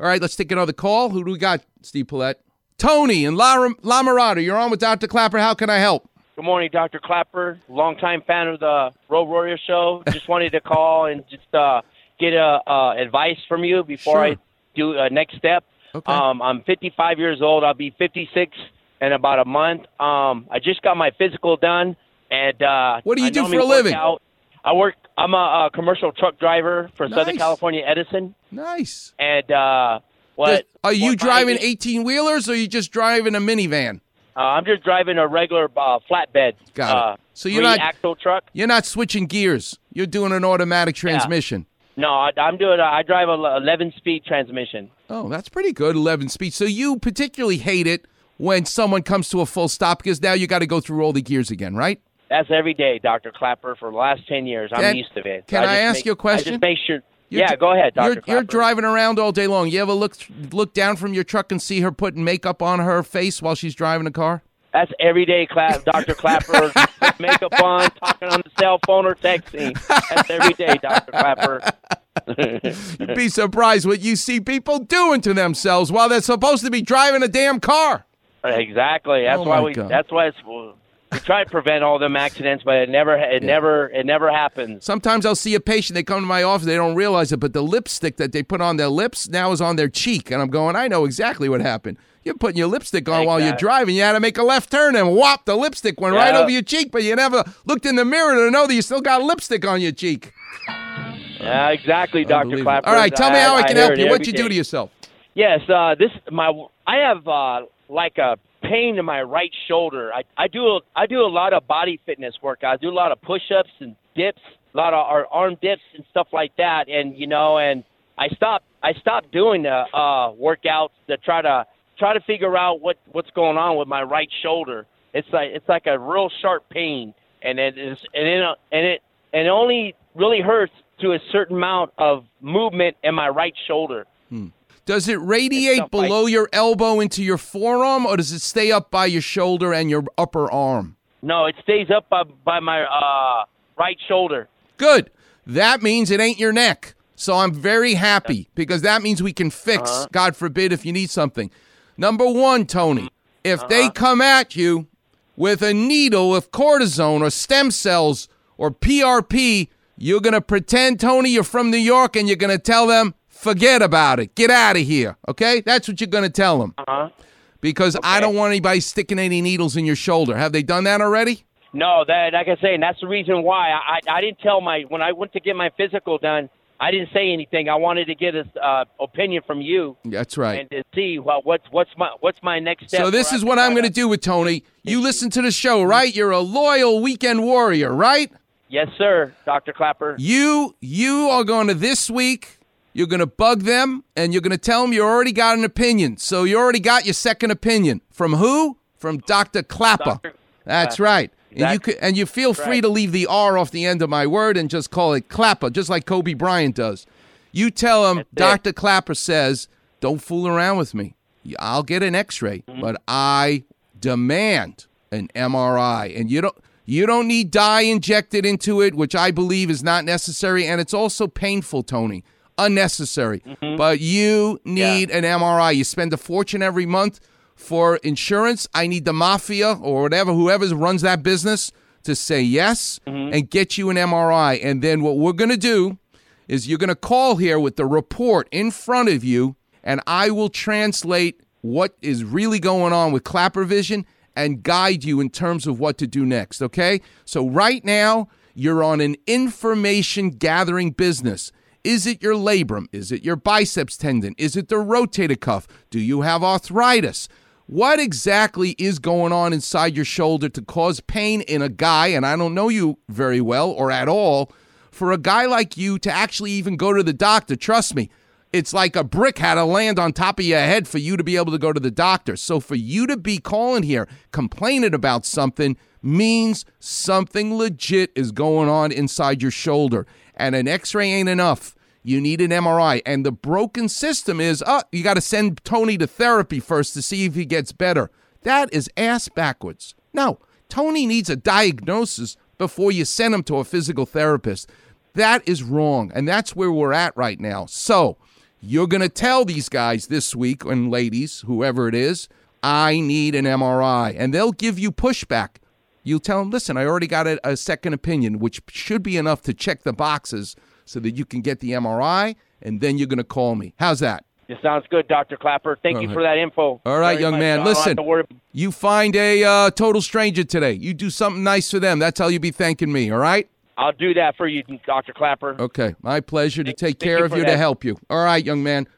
All right, let's take another call. Who do we got, Steve Paulette? Tony and La, La Mirada. You're on with Dr. Klapper. How can I help? Good morning, Dr. Klapper. Longtime fan of the Road Warrior Show. Just wanted to call and just uh, get uh, uh, advice from you before Sure. I do a next step. Okay. Um, I'm 55 years old. I'll be 56 in about a month. Um, I just got my physical done, and uh, What do you I do for a living? Out. I work. I'm a, a commercial truck driver for Southern California Edison, Nice. and uh, what? Are you driving 18 wheelers or are you just driving a minivan? Uh, I'm just driving a regular uh, flatbed. Got it. uh, So you're not- axle truck. You're not switching gears. You're doing an automatic transmission. Yeah. No, I, I'm doing. I drive a 11 speed transmission. Oh, that's pretty good. 11 speed. So you particularly hate it when someone comes to a full stop because now you got to go through all the gears again, right? That's every day, Doctor Klapper. For the last 10 years, I'm Can- used to it. can I just ask make- you a question? I just make sure. You're yeah, go ahead, Doctor You're, Klapper. you're driving around all day long. You ever look look down from your truck and see her putting makeup on her face while she's driving a car? That's every day, Cla- Doctor Klapper. Makeup on, talking on the cell phone or texting. That's every day, Doctor Klapper. You'd be surprised what you see people doing to themselves while they're supposed to be driving a damn car. exactly. That's Oh, why we. God. That's why it's. We try to prevent all them accidents, but it never. It never. It never happens. Sometimes I'll see a patient, they come to my office, they don't realize it, but the lipstick that they put on their lips now is on their cheek. And I'm going, I know exactly what happened. You're putting your lipstick on while you're driving. You had to make a left turn and whop, the lipstick went right over your cheek, but you never looked in the mirror to know that you still got lipstick on your cheek. Yeah, exactly, Doctor Klapper. All right, tell me how I can hear help you. What'd you do to yourself? Yes, uh, this my I have uh, like a pain in my right shoulder. I, I do a, I do a lot of body fitness work. I do a lot of push-ups and dips, a lot of our arm dips and stuff like that. And you know, and I stopped I stopped doing the uh, workouts to try to try to figure out what what's going on with my right shoulder. It's like it's like a real sharp pain, and it is and it and it and it only really hurts to a certain amount of movement in my right shoulder. Does it radiate like- below your elbow into your forearm, or does it stay up by your shoulder and your upper arm? No, it stays up by, by my uh, right shoulder. Good. That means it ain't your neck. So I'm very happy because that means we can fix, Uh-huh. God forbid, if you need something. Number one, Tony, if they Uh-huh. come at you with a needle of cortisone or stem cells or PRP, you're going to pretend, Tony, you're from New York and you're going to tell them, forget about it. Get out of here. Okay? That's what you're going to tell them. Uh-huh. Because I don't want anybody sticking any needles in your shoulder. Have they done that already? No, that like I say, and that's the reason why I, I I didn't tell my when I went to get my physical done. I didn't say anything. I wanted to get a uh, opinion from you That's right. and to see well, what's what's my what's my next step. So this is what I'm going to do with Tony. You listen to the show, right? You're a loyal weekend warrior, right? Yes, sir, Doctor Klapper. You you are going to this week. You're going to bug them, and you're going to tell them you already got an opinion. So you already got your second opinion from who? From Doctor Klapper. Dr. That's Klapper. right. And you Exactly. could, and you feel free right. to leave the R off the end of my word and just call it Clapper, just like Kobe Bryant does. You tell him it. Dr. Klapper says, "Don't fool around with me. I'll get an X-ray, Mm-hmm. but I demand an MRI." And you don't you don't need dye injected into it, which I believe is not necessary, and it's also painful, Tony, unnecessary. Mm-hmm. But you need an MRI. You spend a fortune every month for insurance. I need the mafia or whatever, whoever runs that business, to say yes Mm-hmm. and get you an MRI. And then what we're going to do is you're going to call here with the report in front of you, and I will translate what is really going on with Klapper Vision and guide you in terms of what to do next, okay? So right now, you're on an information gathering business. Is it your labrum? Is it your biceps tendon? Is it the rotator cuff? Do you have arthritis? What exactly is going on inside your shoulder to cause pain in a guy, and I don't know you very well or at all, for a guy like you to actually even go to the doctor? Trust me, it's like a brick had to land on top of your head for you to be able to go to the doctor. So for you to be calling here complaining about something means something legit is going on inside your shoulder. And an x ray ain't enough. You need an MRI. And the broken system is, oh, you got to send Tony to therapy first to see if he gets better. That is ass backwards. No, Tony needs a diagnosis before you send him to a physical therapist. That is wrong. And that's where we're at right now. So You're going to tell these guys this week, and ladies, whoever it is, I need an MRI. And they'll give you pushback. You'll tell them, listen, I already got a, a second opinion, which should be enough to check the boxes so that you can get the MRI, and then you're going to call me. How's that? It sounds good, Dr. Klapper. Thank All you right. for that info. All right, very young much. man. I don't have Listen, you find a uh, total stranger today. You do something nice for them. That's how you be thanking me, all right? I'll do that for you, Dr. Klapper. Okay, my pleasure to take thank care you of you to help you. All right, young man.